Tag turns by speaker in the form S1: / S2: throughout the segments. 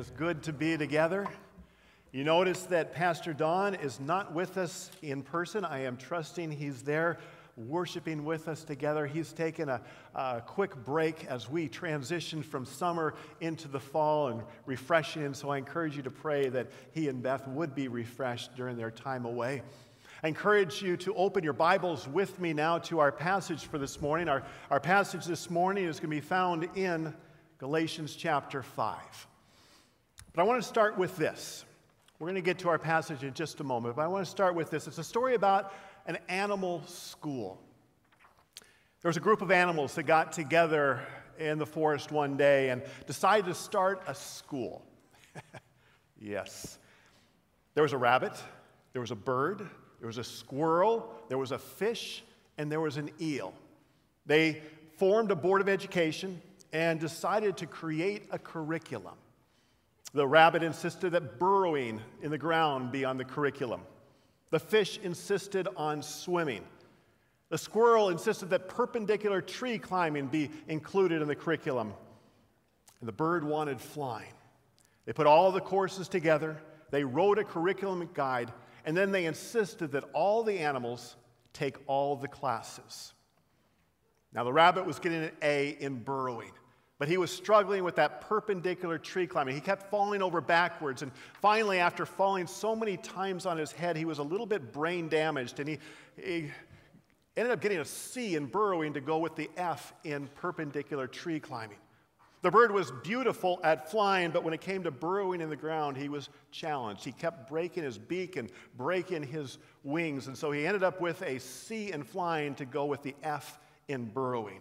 S1: is good to be together. You notice that Pastor Don is not with us in person. I am trusting he's there worshiping with us together. He's taken a, a, quick break as we transition from summer into the fall and refreshing. And so I encourage you to pray that he and Beth would be refreshed during their time away. I encourage you to open your Bibles with me now to our passage for this morning. Our, our passage this morning is going to be found in Galatians chapter 5. But I want to start with this. We're going to get to our passage in just a moment, but I want to start with this. It's a story about an animal school. There was a group of animals that got together in the forest one day and decided to start a school. yes. There was a rabbit, there was a bird, there was a squirrel, there was a fish, and there was an eel. They formed a board of education and decided to create a curriculum. The rabbit insisted that burrowing in the ground be on the curriculum. The fish insisted on swimming. The squirrel insisted that perpendicular tree climbing be included in the curriculum. And the bird wanted flying. They put all the courses together, they wrote a curriculum guide, and then they insisted that all the animals take all the classes. Now, the rabbit was getting an A in burrowing. But he was struggling with that perpendicular tree climbing. He kept falling over backwards. And finally, after falling so many times on his head, he was a little bit brain damaged. And he, he ended up getting a C in burrowing to go with the F in perpendicular tree climbing. The bird was beautiful at flying, but when it came to burrowing in the ground, he was challenged. He kept breaking his beak and breaking his wings. And so he ended up with a C in flying to go with the F in burrowing.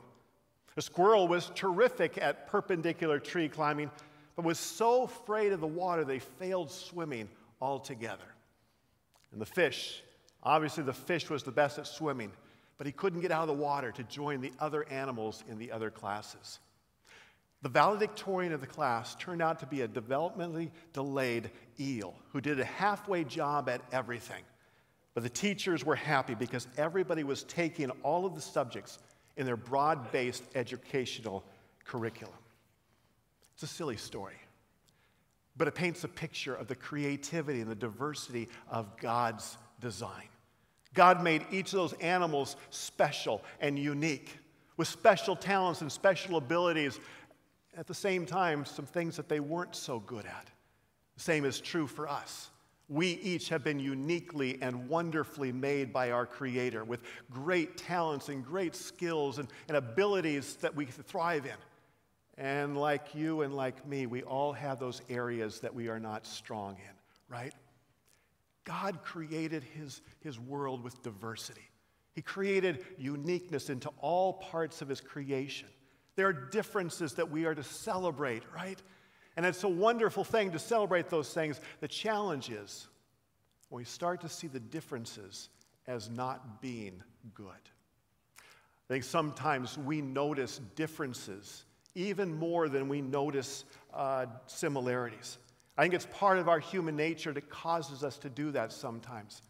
S1: The squirrel was terrific at perpendicular tree climbing, but was so afraid of the water they failed swimming altogether. And the fish, obviously, the fish was the best at swimming, but he couldn't get out of the water to join the other animals in the other classes. The valedictorian of the class turned out to be a developmentally delayed eel who did a halfway job at everything. But the teachers were happy because everybody was taking all of the subjects in their broad based educational curriculum. It's a silly story, but it paints a picture of the creativity and the diversity of God's design. God made each of those animals special and unique with special talents and special abilities. At the same time, some things that they weren't so good at. The same is true for us. We each have been uniquely and wonderfully made by our Creator with great talents and great skills and, and abilities that we thrive in. And like you and like me, we all have those areas that we are not strong in, right? God created his, his world with diversity. He created uniqueness into all parts of His creation. There are differences that we are to celebrate, right? And it's a wonderful thing to celebrate those things. The challenge is when we start to see the differences as not being good. I think sometimes we notice differences even more than we notice uh, similarities. I think it's part of our human nature that causes us to do that sometimes.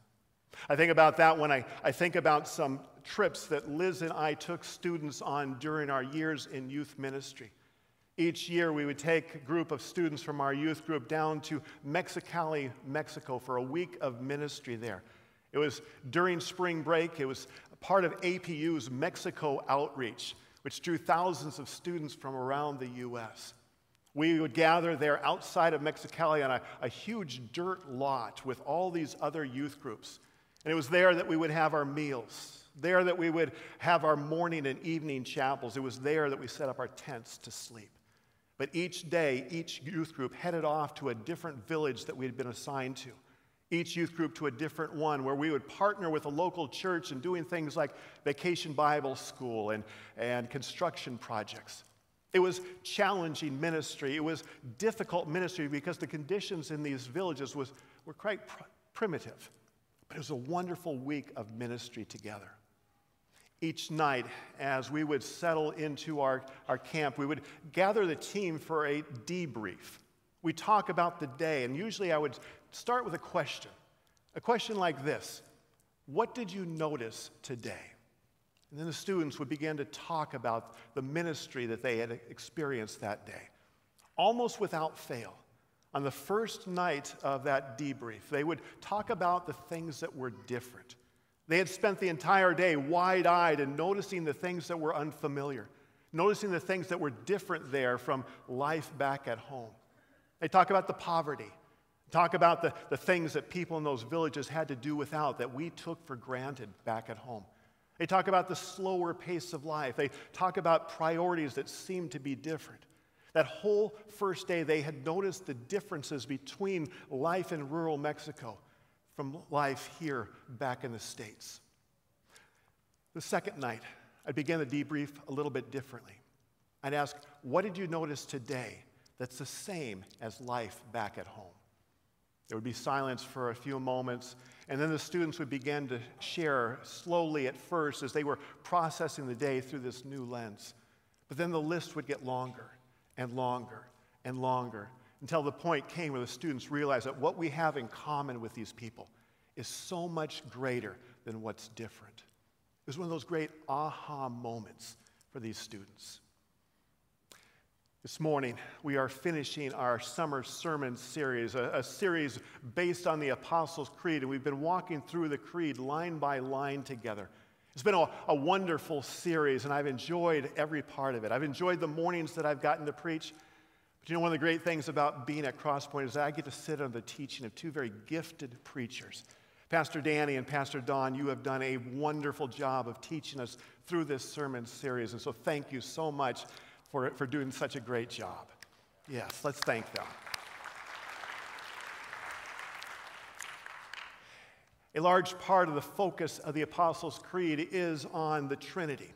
S1: I think about that when I, I think about some trips that Liz and I took students on during our years in youth ministry. Each year, we would take a group of students from our youth group down to Mexicali, Mexico for a week of ministry there. It was during spring break, it was part of APU's Mexico outreach, which drew thousands of students from around the U.S. We would gather there outside of Mexicali on a, a huge dirt lot with all these other youth groups. And it was there that we would have our meals, there that we would have our morning and evening chapels. It was there that we set up our tents to sleep. But each day, each youth group headed off to a different village that we had been assigned to. Each youth group to a different one where we would partner with a local church and doing things like vacation Bible school and, and construction projects. It was challenging ministry. It was difficult ministry because the conditions in these villages was, were quite pr- primitive. But it was a wonderful week of ministry together each night as we would settle into our, our camp, we would gather the team for a debrief. We talk about the day, and usually I would start with a question. A question like this What did you notice today? And then the students would begin to talk about the ministry that they had experienced that day. Almost without fail, On the first night of that debrief, they would talk about the things that were different. They had spent the entire day wide eyed and noticing the things that were unfamiliar, noticing the things that were different there from life back at home. They talk about the poverty, talk about the, the things that people in those villages had to do without that we took for granted back at home. They talk about the slower pace of life. They talk about priorities that seem to be different. That whole first day, they had noticed the differences between life in rural Mexico from life here back in the States. The second night, I began the debrief a little bit differently. I'd ask, What did you notice today that's the same as life back at home? There would be silence for a few moments, and then the students would begin to share slowly at first as they were processing the day through this new lens. But then the list would get longer and longer and longer until the point came where the students realized that what we have in common with these people is so much greater than what's different. It was one of those great aha moments for these students. This morning, we are finishing our summer sermon series, a, a, series based on the Apostles' Creed, and we've been walking through the Creed line by line together. It's been a, a wonderful series, and I've enjoyed every part of it. I've enjoyed the mornings that I've gotten to preach. But you know, one of the great things about being at Crosspoint is that I get to sit under the teaching of two very gifted preachers. Pastor Danny and Pastor Don, you have done a wonderful job of teaching us through this sermon series. And so thank you so much for, for doing such a great job. Yes, let's thank them. A large part of the focus of the Apostles' Creed is on the Trinity.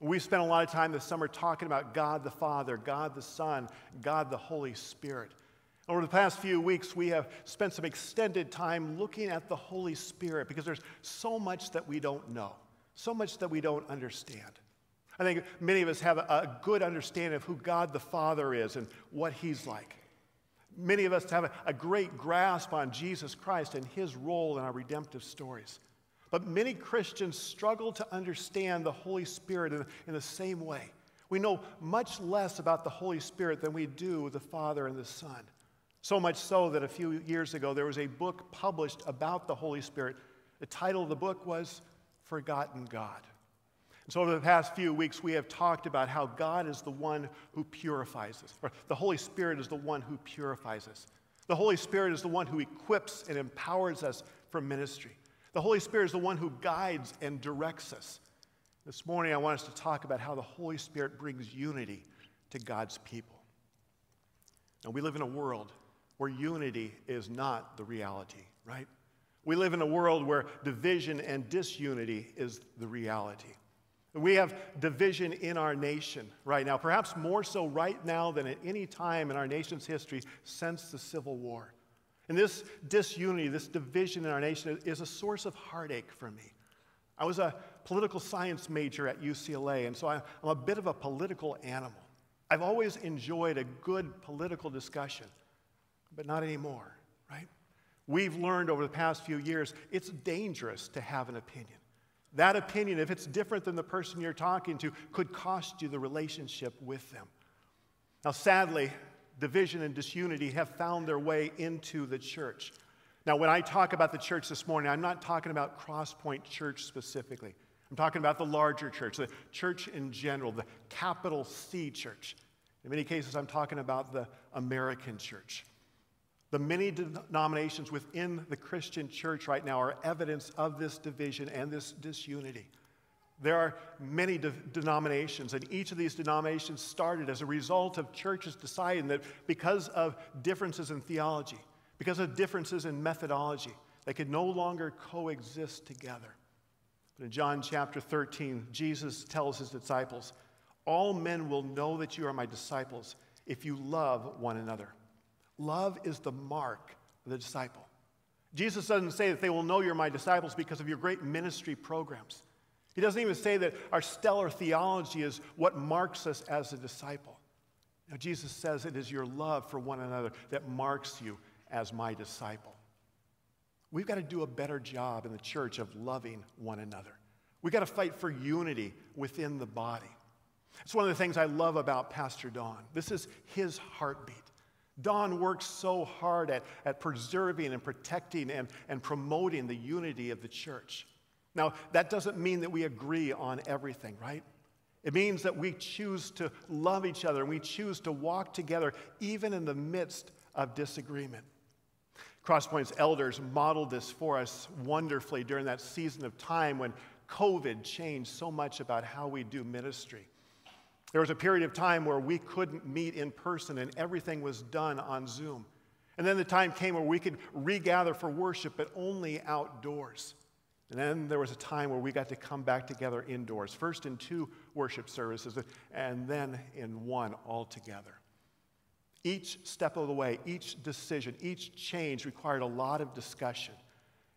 S1: We spent a lot of time this summer talking about God the Father, God the Son, God the Holy Spirit. Over the past few weeks, we have spent some extended time looking at the Holy Spirit because there's so much that we don't know, so much that we don't understand. I think many of us have a, good understanding of who God the Father is and what He's like. Many of us have a great grasp on Jesus Christ and his role in our redemptive stories. But many Christians struggle to understand the Holy Spirit in, in the same way. We know much less about the Holy Spirit than we do the Father and the Son. So much so that a few years ago there was a book published about the Holy Spirit. The title of the book was Forgotten God. And so, over the past few weeks, we have talked about how God is the one who purifies us, or the Holy Spirit is the one who purifies us. The Holy Spirit is the one who equips and empowers us for ministry. The Holy Spirit is the one who guides and directs us. This morning, I want us to talk about how the Holy Spirit brings unity to God's people. Now, we live in a world where unity is not the reality, right? We live in a world where division and disunity is the reality. We have division in our nation right now, perhaps more so right now than at any time in our nation's history since the Civil War. And this disunity, this division in our nation is a source of heartache for me. I was a political science major at UCLA, and so I'm a bit of a political animal. I've always enjoyed a good political discussion, but not anymore, right? We've learned over the past few years it's dangerous to have an opinion. That opinion, if it's different than the person you're talking to, could cost you the relationship with them. Now, sadly, division and disunity have found their way into the church. Now, when I talk about the church this morning, I'm not talking about Crosspoint Church specifically. I'm talking about the larger church, the church in general, the capital C church. In many cases, I'm talking about the American church. The many denominations within the Christian church right now are evidence of this division and this disunity. There are many de- denominations, and each of these denominations started as a result of churches deciding that because of differences in theology, because of differences in methodology, they could no longer coexist together. But in John chapter 13, Jesus tells his disciples, All men will know that you are my disciples if you love one another. Love is the mark of the disciple. Jesus doesn't say that they will know you're my disciples because of your great ministry programs. He doesn't even say that our stellar theology is what marks us as a disciple. Now, Jesus says it is your love for one another that marks you as my disciple. We've got to do a better job in the church of loving one another. We've got to fight for unity within the body. It's one of the things I love about Pastor Don. This is his heartbeat. Don works so hard at, at preserving and protecting and, and promoting the unity of the church. Now, that doesn't mean that we agree on everything, right? It means that we choose to love each other and we choose to walk together even in the midst of disagreement. Crosspoint's elders modeled this for us wonderfully during that season of time when COVID changed so much about how we do ministry. There was a period of time where we couldn't meet in person and everything was done on Zoom. And then the time came where we could regather for worship, but only outdoors. And then there was a time where we got to come back together indoors, first in two worship services, and then in one altogether. Each step of the way, each decision, each change required a lot of discussion.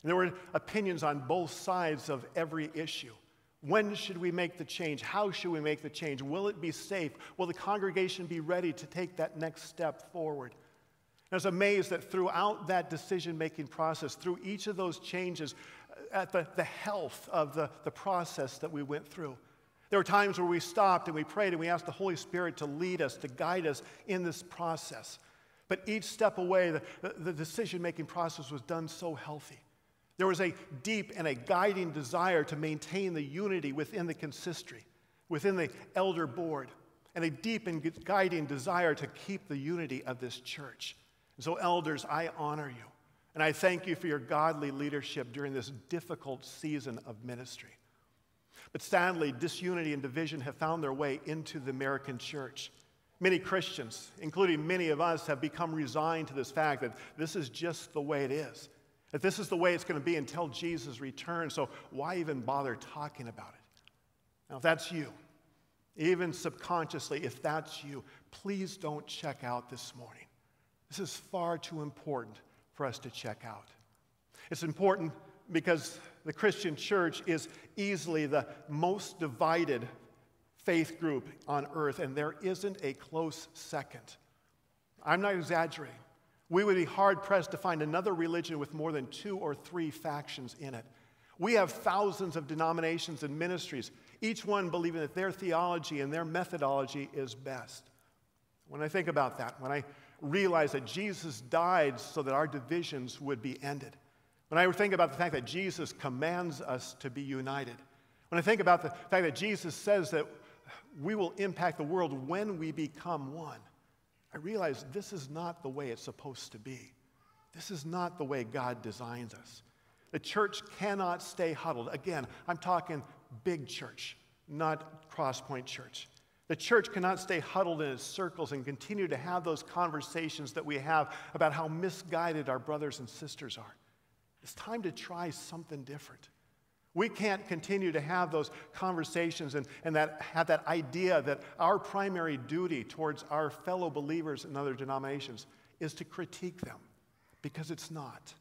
S1: And there were opinions on both sides of every issue. When should we make the change? How should we make the change? Will it be safe? Will the congregation be ready to take that next step forward? And I was amazed that throughout that decision making process, through each of those changes, at the, the health of the, the process that we went through. There were times where we stopped and we prayed and we asked the Holy Spirit to lead us, to guide us in this process. But each step away, the, the decision making process was done so healthy. There was a deep and a guiding desire to maintain the unity within the consistory, within the elder board, and a deep and guiding desire to keep the unity of this church. And so, elders, I honor you. And I thank you for your godly leadership during this difficult season of ministry. But sadly, disunity and division have found their way into the American church. Many Christians, including many of us, have become resigned to this fact that this is just the way it is, that this is the way it's going to be until Jesus returns, so why even bother talking about it? Now, if that's you, even subconsciously, if that's you, please don't check out this morning. This is far too important for us to check out. It's important because the Christian church is easily the most divided faith group on earth, and there isn't a close second. I'm not exaggerating. We would be hard pressed to find another religion with more than two or three factions in it. We have thousands of denominations and ministries, each one believing that their theology and their methodology is best. When I think about that, when I realize that Jesus died so that our divisions would be ended. When I think about the fact that Jesus commands us to be united, when I think about the fact that Jesus says that we will impact the world when we become one, I realize this is not the way it's supposed to be. This is not the way God designs us. The church cannot stay huddled. Again, I'm talking big church, not crosspoint church. The church cannot stay huddled in its circles and continue to have those conversations that we have about how misguided our brothers and sisters are. It's time to try something different. We can't continue to have those conversations and, and that, have that idea that our primary duty towards our fellow believers in other denominations is to critique them, because it's not.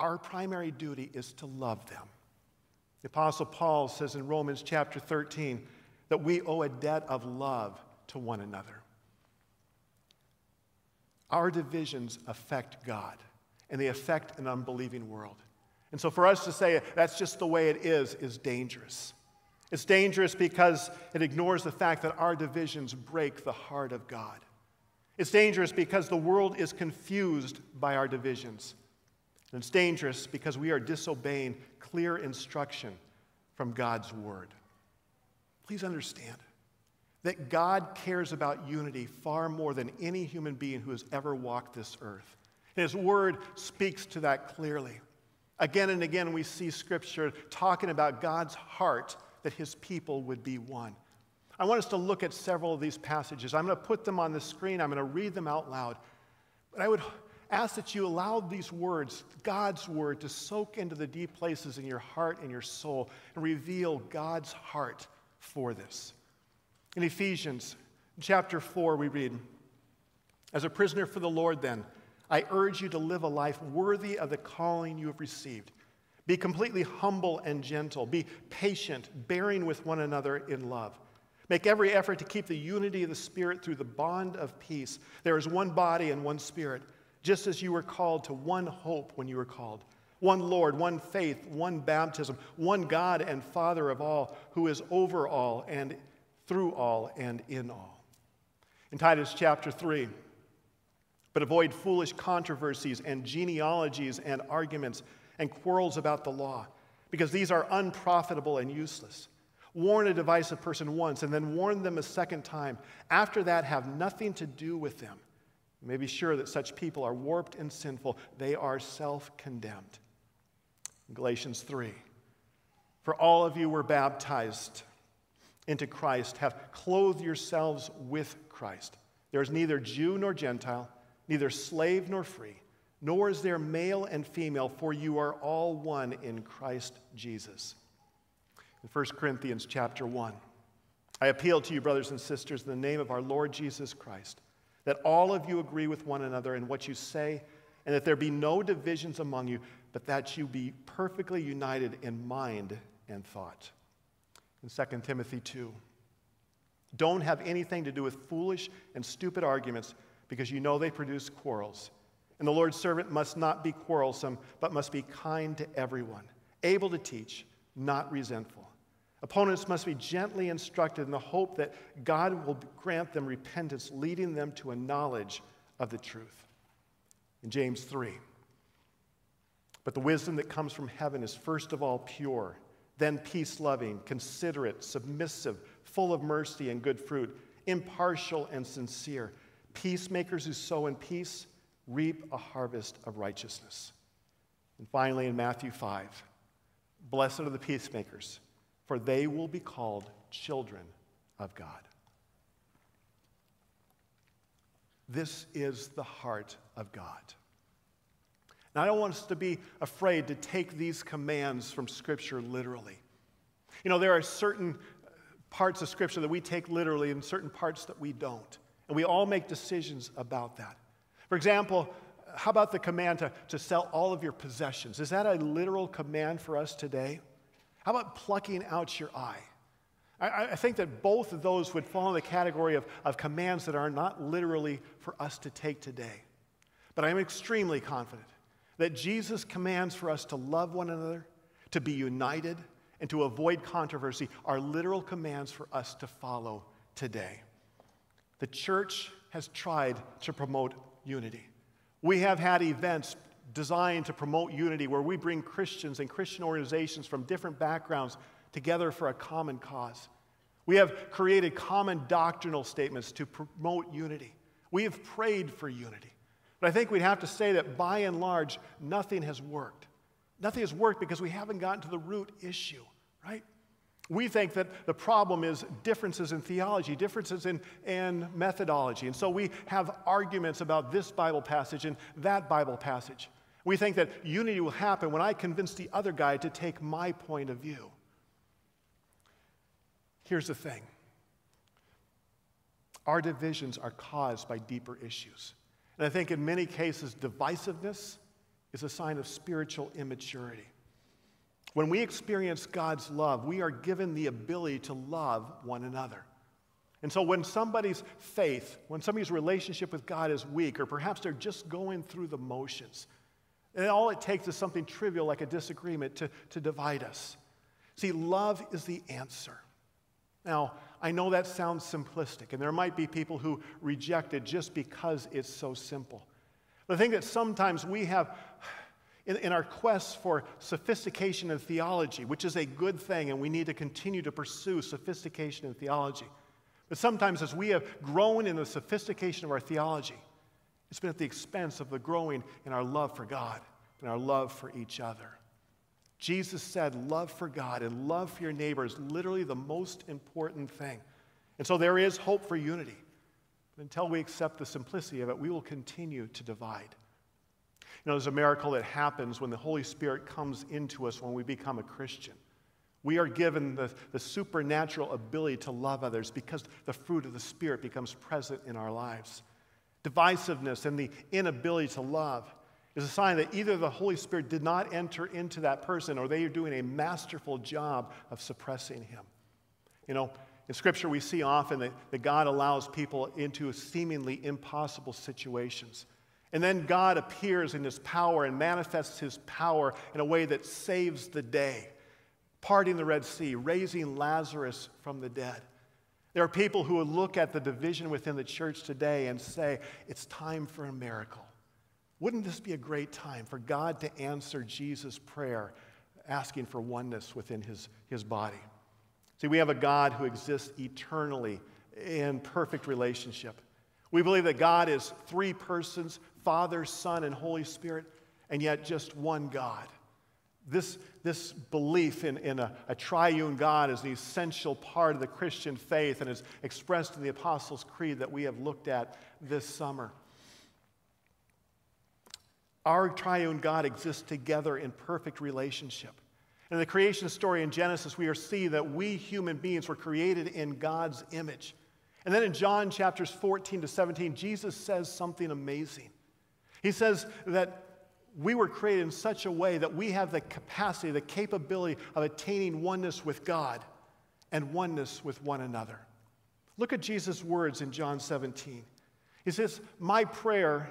S1: Our primary duty is to love them. The Apostle Paul says in Romans chapter 13, that we owe a debt of love to one another. Our divisions affect God, and they affect an unbelieving world. And so for us to say that's just the way it is, is dangerous. It's dangerous because it ignores the fact that our divisions break the heart of God. It's dangerous because the world is confused by our divisions. And it's dangerous because we are disobeying clear instruction from God's word. Please understand that God cares about unity far more than any human being who has ever walked this earth. His Word speaks to that clearly. Again and again, we see Scripture talking about God's heart that His people would be one. I want us to look at several of these passages. I'm going to put them on the screen, I'm going to read them out loud. But I would ask that you allow these words, God's Word, to soak into the deep places in your heart and your soul and reveal God's heart for this. In Ephesians chapter 4, we read, As a prisoner for the Lord, then, I urge you to live a life worthy of the calling you have received. Be completely humble and gentle. Be patient, bearing with one another in love. Make every effort to keep the unity of the Spirit through the bond of peace. There is one body and one Spirit, just as you were called to one hope when you were called one Lord, one faith, one baptism, one God and Father of all, who is over all and through all and in all. In Titus chapter 3, But avoid foolish controversies and genealogies and arguments and quarrels about the law, because these are unprofitable and useless. Warn a divisive person once and then warn them a second time. After that, have nothing to do with them. You may be sure that such people are warped and sinful. They are self condemned. Galatians 3 For all of you were baptized into Christ, have clothed yourselves with Christ. There is neither Jew nor Gentile neither slave nor free, nor is there male and female, for you are all one in Christ Jesus. In 1 Corinthians chapter 1, I appeal to you, brothers and sisters, in the name of our Lord Jesus Christ, that all of you agree with one another in what you say, and that there be no divisions among you, but that you be perfectly united in mind and thought. In 2 Timothy 2, don't have anything to do with foolish and stupid arguments because you know they produce quarrels. And the Lord's servant must not be quarrelsome, but must be kind to everyone, able to teach, not resentful. Opponents must be gently instructed in the hope that God will grant them repentance, leading them to a knowledge of the truth. In James 3, but the wisdom that comes from heaven is first of all pure, then peace loving, considerate, submissive, full of mercy and good fruit, impartial and sincere. Peacemakers who sow in peace reap a harvest of righteousness. And finally, in Matthew 5, blessed are the peacemakers, for they will be called children of God. This is the heart of God. Now, I don't want us to be afraid to take these commands from Scripture literally. You know, there are certain parts of Scripture that we take literally and certain parts that we don't. And we all make decisions about that. For example, how about the command to, to sell all of your possessions? Is that a literal command for us today? How about plucking out your eye? I, I think that both of those would fall in the category of, of commands that are not literally for us to take today. But I'm extremely confident that Jesus commands for us to love one another, to be united, and to avoid controversy are literal commands for us to follow today. The church has tried to promote unity. We have had events designed to promote unity where we bring Christians and Christian organizations from different backgrounds together for a common cause. We have created common doctrinal statements to promote unity. We have prayed for unity. But I think we'd have to say that by and large, nothing has worked. Nothing has worked because we haven't gotten to the root issue, right? We think that the problem is differences in theology, differences in, in methodology. And so we have arguments about this Bible passage and that Bible passage. We think that unity will happen when I convince the other guy to take my point of view. Here's the thing our divisions are caused by deeper issues. And I think in many cases, divisiveness is a sign of spiritual immaturity. When we experience God's love, we are given the ability to love one another. And so, when somebody's faith, when somebody's relationship with God is weak, or perhaps they're just going through the motions, and all it takes is something trivial like a disagreement to, to divide us. See, love is the answer. Now, I know that sounds simplistic, and there might be people who reject it just because it's so simple. The thing that sometimes we have in, in our quest for sophistication in theology, which is a good thing, and we need to continue to pursue sophistication in theology. But sometimes, as we have grown in the sophistication of our theology, it's been at the expense of the growing in our love for God and our love for each other. Jesus said, Love for God and love for your neighbor is literally the most important thing. And so there is hope for unity. But until we accept the simplicity of it, we will continue to divide. You know, there's a miracle that happens when the Holy Spirit comes into us when we become a Christian. We are given the, the supernatural ability to love others because the fruit of the Spirit becomes present in our lives. Divisiveness and the inability to love is a sign that either the Holy Spirit did not enter into that person or they are doing a masterful job of suppressing him. You know, in Scripture, we see often that, that God allows people into seemingly impossible situations. And then God appears in his power and manifests his power in a way that saves the day, parting the Red Sea, raising Lazarus from the dead. There are people who would look at the division within the church today and say, it's time for a miracle. Wouldn't this be a great time for God to answer Jesus' prayer, asking for oneness within his, his body? See, we have a God who exists eternally in perfect relationship. We believe that God is three persons Father, Son, and Holy Spirit, and yet just one God. This, this belief in, in a, a triune God is an essential part of the Christian faith and is expressed in the Apostles' Creed that we have looked at this summer. Our triune God exists together in perfect relationship. In the creation story in Genesis, we seeing that we human beings were created in God's image. And then in John chapters 14 to 17, Jesus says something amazing. He says that we were created in such a way that we have the capacity, the capability of attaining oneness with God and oneness with one another. Look at Jesus' words in John 17. He says, My prayer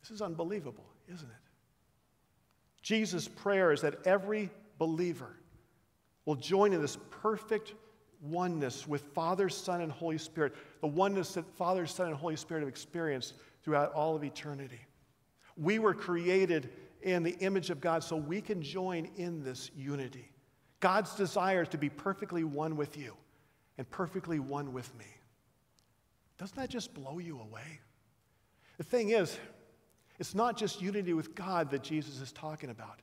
S1: This is unbelievable, isn't it? Jesus' prayer is that every believer will join in this perfect oneness with Father, Son, and Holy Spirit, the oneness that Father, Son, and Holy Spirit have experienced throughout all of eternity. We were created in the image of God so we can join in this unity. God's desire is to be perfectly one with you and perfectly one with me. Doesn't that just blow you away? The thing is, it's not just unity with God that Jesus is talking about.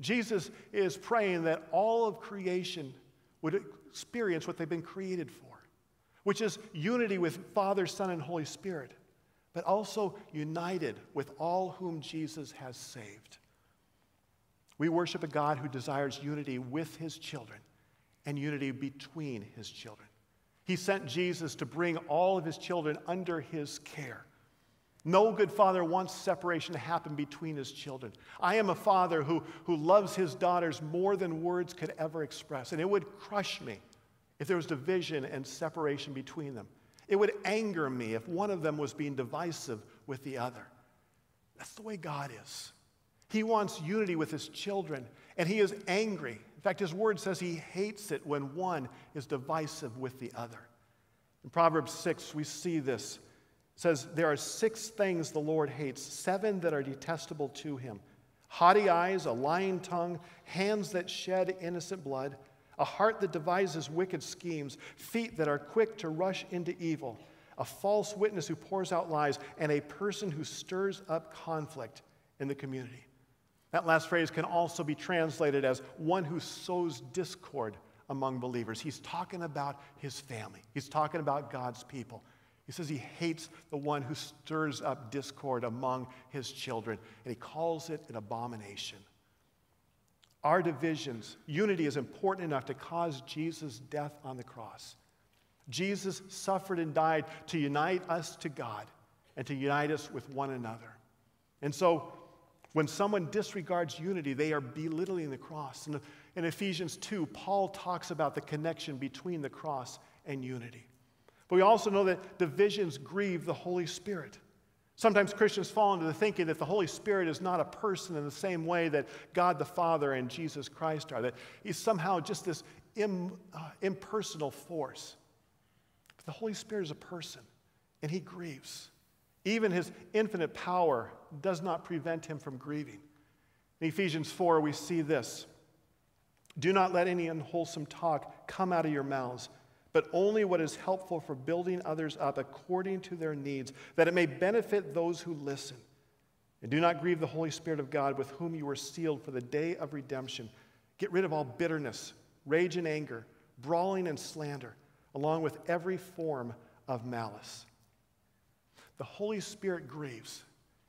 S1: Jesus is praying that all of creation would experience what they've been created for, which is unity with Father, Son, and Holy Spirit but also united with all whom Jesus has saved. We worship a God who desires unity with his children and unity between his children. He sent Jesus to bring all of his children under his care. No good father wants separation to happen between his children. I am a father who, who loves his daughters more than words could ever express, and it would crush me if there was division and separation between them. It would anger me if one of them was being divisive with the other. That's the way God is. He wants unity with his children, and he is angry. In fact, his word says he hates it when one is divisive with the other. In Proverbs 6, we see this. Says, There are six things the Lord hates, seven that are detestable to him haughty eyes, a lying tongue, hands that shed innocent blood a heart that devises wicked schemes, feet that are quick to rush into evil, a false witness who pours out lies, and a person who stirs up conflict in the community. That last phrase can also be translated as one who sows discord among believers. He's talking about his family, he's talking about God's people. He says he hates the one who stirs up discord among his children, and he calls it an abomination our divisions, unity is important enough to cause Jesus' death on the cross. Jesus suffered and died to unite us to God and to unite us with one another. And so, when someone disregards unity, they are belittling the cross. In, in Ephesians 2, Paul talks about the connection between the cross and unity. But we also know that divisions grieve the Holy Spirit. Sometimes Christians fall into the thinking that the Holy Spirit is not a person in the same way that God the Father and Jesus Christ are, that he's somehow just this Im, uh, impersonal force. But the Holy Spirit is a person, and he grieves. Even his infinite power does not prevent him from grieving. In Ephesians 4, we see this Do not let any unwholesome talk come out of your mouths but only what is helpful for building others up according to their needs, that it may benefit those who listen. And do not grieve the Holy Spirit of God, with whom you were sealed for the day of redemption. Get rid of all bitterness, rage and anger, brawling and slander, along with every form of malice. The Holy Spirit grieves.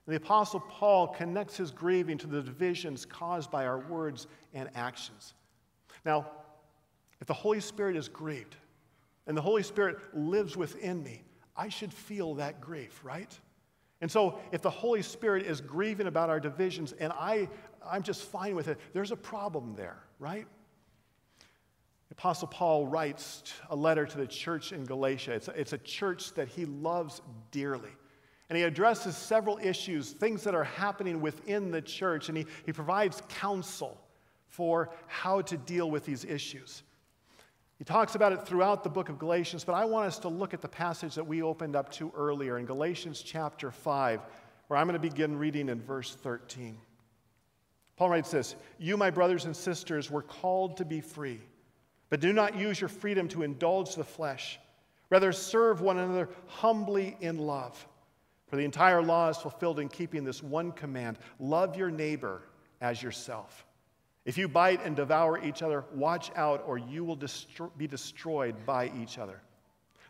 S1: The Apostle Paul connects his grieving to the divisions caused by our words and actions. Now, if the Holy Spirit is grieved, and the Holy Spirit lives within me, I should feel that grief, right? And so, if the Holy Spirit is grieving about our divisions and I, I'm just fine with it, there's a problem there, right? Apostle Paul writes a letter to the church in Galatia. It's a, it's a church that he loves dearly. And he addresses several issues, things that are happening within the church, and he, he provides counsel for how to deal with these issues. He talks about it throughout the book of Galatians, but I want us to look at the passage that we opened up to earlier in Galatians chapter 5, where I'm going to begin reading in verse 13. Paul writes this You, my brothers and sisters, were called to be free, but do not use your freedom to indulge the flesh. Rather, serve one another humbly in love. For the entire law is fulfilled in keeping this one command love your neighbor as yourself. If you bite and devour each other, watch out, or you will destro- be destroyed by each other.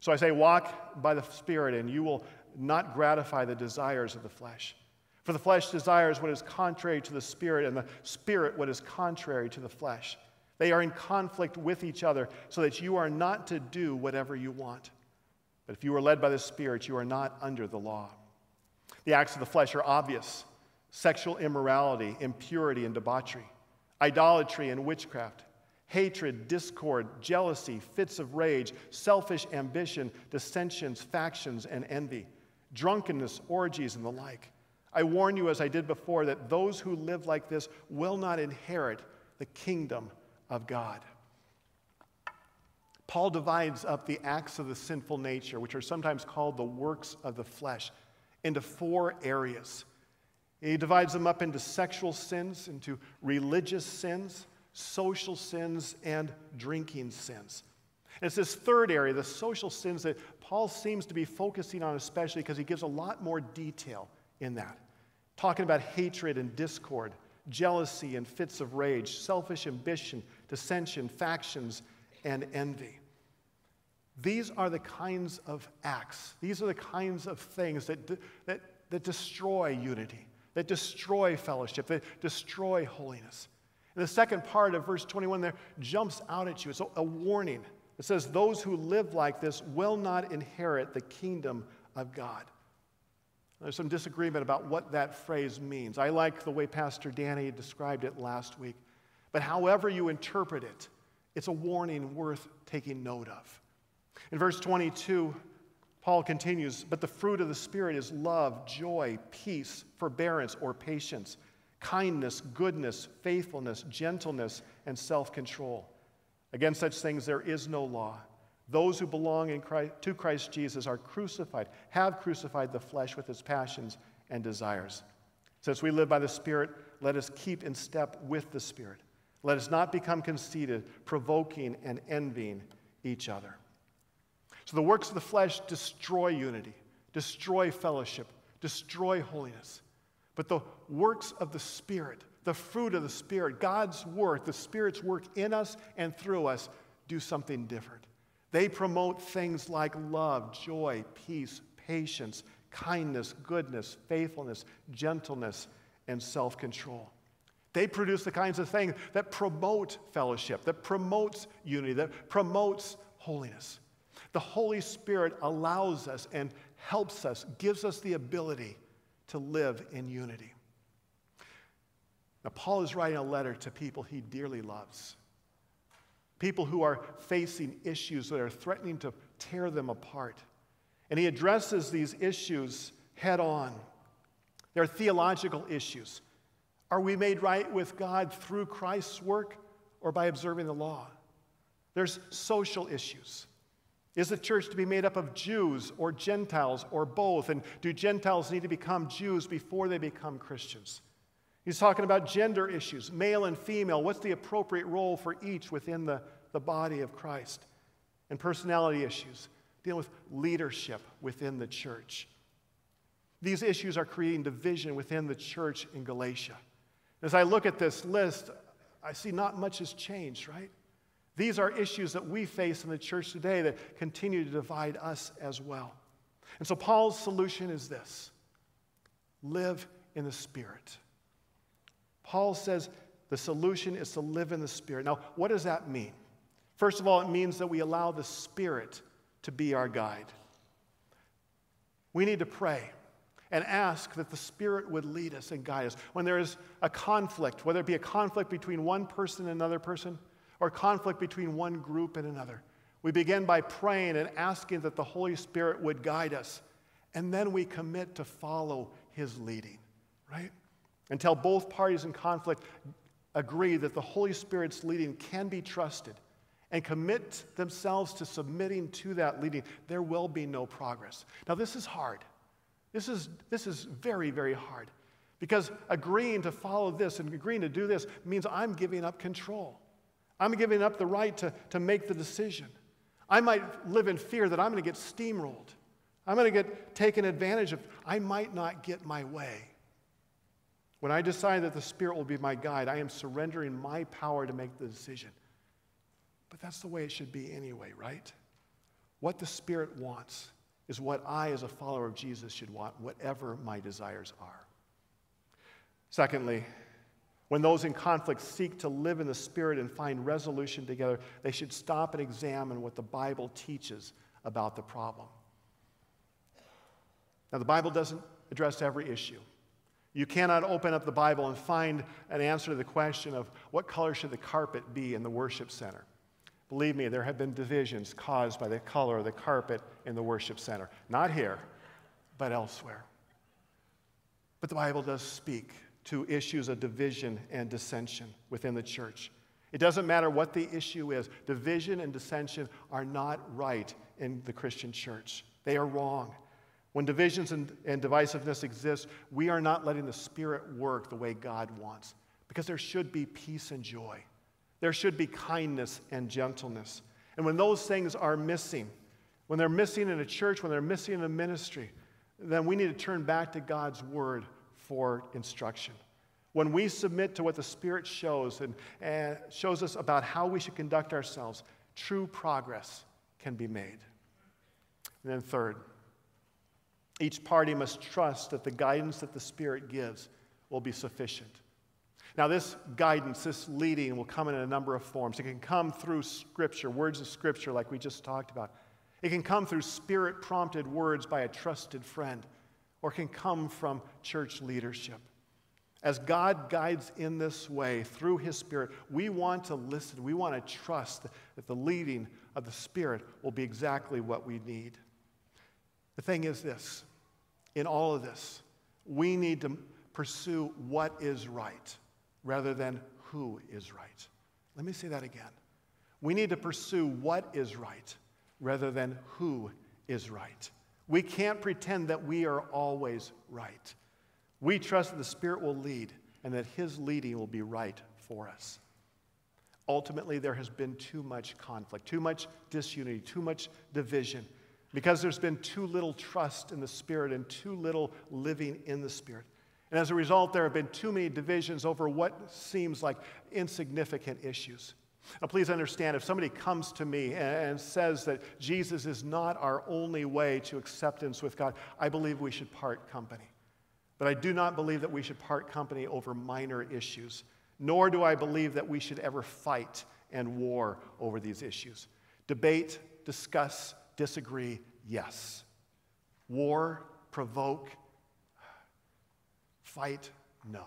S1: So I say, walk by the Spirit, and you will not gratify the desires of the flesh. For the flesh desires what is contrary to the Spirit, and the Spirit what is contrary to the flesh. They are in conflict with each other, so that you are not to do whatever you want. But if you are led by the Spirit, you are not under the law. The acts of the flesh are obvious sexual immorality, impurity, and debauchery idolatry and witchcraft, hatred, discord, jealousy, fits of rage, selfish ambition, dissensions, factions, and envy, drunkenness, orgies, and the like. I warn you, as I did before, that those who live like this will not inherit the kingdom of God. Paul divides up the acts of the sinful nature, which are sometimes called the works of the flesh, into four areas. He divides them up into sexual sins, into religious sins, social sins, and drinking sins. And it's this third area, the social sins, that Paul seems to be focusing on especially because he gives a lot more detail in that. Talking about hatred and discord, jealousy and fits of rage, selfish ambition, dissension, factions, and envy. These are the kinds of acts, these are the kinds of things that, that, that destroy unity that destroy fellowship, that destroy holiness. And the second part of verse 21 there jumps out at you. It's a warning. It says, Those who live like this will not inherit the kingdom of God. There's some disagreement about what that phrase means. I like the way Pastor Danny described it last week. But however you interpret it, it's a warning worth taking note of. In verse 22, Paul continues, but the fruit of the Spirit is love, joy, peace, forbearance, or patience, kindness, goodness, faithfulness, gentleness, and self control. Against such things there is no law. Those who belong in Christ, to Christ Jesus are crucified, have crucified the flesh with its passions and desires. Since we live by the Spirit, let us keep in step with the Spirit. Let us not become conceited, provoking and envying each other. So the works of the flesh destroy unity, destroy fellowship, destroy holiness. But the works of the Spirit, the fruit of the Spirit, God's work, the Spirit's work in us and through us, do something different. They promote things like love, joy, peace, patience, kindness, goodness, faithfulness, gentleness, and self control. They produce the kinds of things that promote fellowship, that promotes unity, that promotes holiness. The Holy Spirit allows us and helps us, gives us the ability to live in unity. Now, Paul is writing a letter to people he dearly loves. People who are facing issues that are threatening to tear them apart. And he addresses these issues head on. They're theological issues. Are we made right with God through Christ's work or by observing the law? There's social issues. Is the church to be made up of Jews or Gentiles or both? And do Gentiles need to become Jews before they become Christians? He's talking about gender issues, male and female. What's the appropriate role for each within the, the body of Christ? And personality issues, dealing with leadership within the church. These issues are creating division within the church in Galatia. As I look at this list, I see not much has changed, right? These are issues that we face in the church today that continue to divide us as well. And so Paul's solution is this live in the Spirit. Paul says the solution is to live in the Spirit. Now, what does that mean? First of all, it means that we allow the Spirit to be our guide. We need to pray and ask that the Spirit would lead us and guide us. When there is a conflict, whether it be a conflict between one person and another person, or conflict between one group and another, we begin by praying and asking that the Holy Spirit would guide us. And then we commit to follow His leading, right? Until both parties in conflict agree that the Holy Spirit's leading can be trusted and commit themselves to submitting to that leading, there will be no progress. Now, this is hard. This is, this is very, very hard because agreeing to follow this and agreeing to do this means I'm giving up control. I'm giving up the right to, to make the decision. I might live in fear that I'm going to get steamrolled. I'm going to get taken advantage of. I might not get my way. When I decide that the Spirit will be my guide, I am surrendering my power to make the decision. But that's the way it should be anyway, right? What the Spirit wants is what I, as a follower of Jesus, should want, whatever my desires are. Secondly, when those in conflict seek to live in the Spirit and find resolution together, they should stop and examine what the Bible teaches about the problem. Now, the Bible doesn't address every issue. You cannot open up the Bible and find an answer to the question of what color should the carpet be in the worship center. Believe me, there have been divisions caused by the color of the carpet in the worship center. Not here, but elsewhere. But the Bible does speak to issues of division and dissension within the church. It doesn't matter what the issue is, division and dissension are not right in the Christian church. They are wrong. When divisions and, and divisiveness exist, we are not letting the Spirit work the way God wants because there should be peace and joy. There should be kindness and gentleness. And when those things are missing, when they're missing in a church, when they're missing in a ministry, then we need to turn back to God's word for instruction. When we submit to what the Spirit shows and, and shows us about how we should conduct ourselves, true progress can be made. And then, third, each party must trust that the guidance that the Spirit gives will be sufficient. Now, this guidance, this leading will come in a number of forms. It can come through Scripture, words of Scripture, like we just talked about. It can come through spirit prompted words by a trusted friend, or can come from church leadership. As God guides in this way through His Spirit, we want to listen. We want to trust that the leading of the Spirit will be exactly what we need. The thing is this in all of this, we need to pursue what is right rather than who is right. Let me say that again. We need to pursue what is right rather than who is right. We can't pretend that we are always right. We trust that the Spirit will lead and that His leading will be right for us. Ultimately, there has been too much conflict, too much disunity, too much division, because there's been too little trust in the Spirit and too little living in the Spirit. And as a result, there have been too many divisions over what seems like insignificant issues. Now, please understand if somebody comes to me and says that Jesus is not our only way to acceptance with God, I believe we should part company. But I do not believe that we should part company over minor issues, nor do I believe that we should ever fight and war over these issues. Debate, discuss, disagree, yes. War, provoke, Fight? No.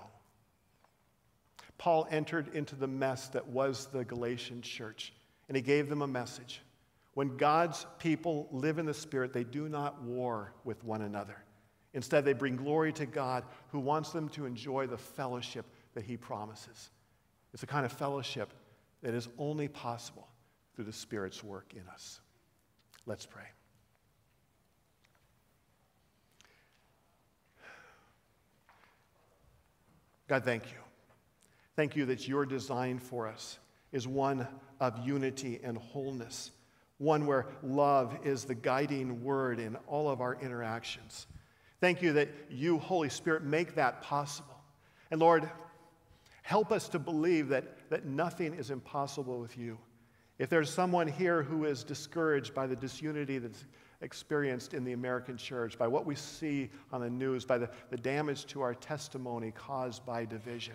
S1: Paul entered into the mess that was the Galatian church, and he gave them a message. When God's people live in the Spirit, they do not war with one another. Instead, they bring glory to God who wants them to enjoy the fellowship that he promises. It's a kind of fellowship that is only possible through the Spirit's work in us. Let's pray. God, thank you. Thank you that your design for us is one of unity and wholeness, one where love is the guiding word in all of our interactions. Thank you that you, Holy Spirit, make that possible. And Lord, help us to believe that, that nothing is impossible with you. If there's someone here who is discouraged by the disunity that's experienced in the American church, by what we see on the news, by the, the damage to our testimony caused by division.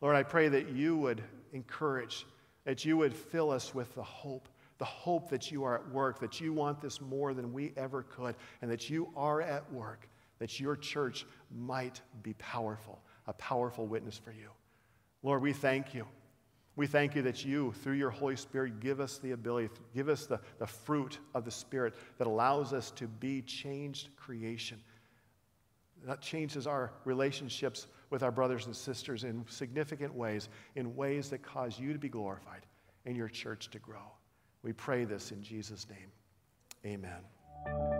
S1: Lord, I pray that you would encourage that you would fill us with the hope, the hope that you are at work, that you want this more than we ever could, and that you are at work, that your church might be powerful, a powerful witness for you. Lord, we thank you. We thank you that you, through your Holy Spirit, give us the ability, give us the, the fruit of the Spirit that allows us to be changed creation. That changes our relationships with our brothers and sisters in significant ways, in ways that cause you to be glorified and your church to grow. We pray this in Jesus' name. Amen.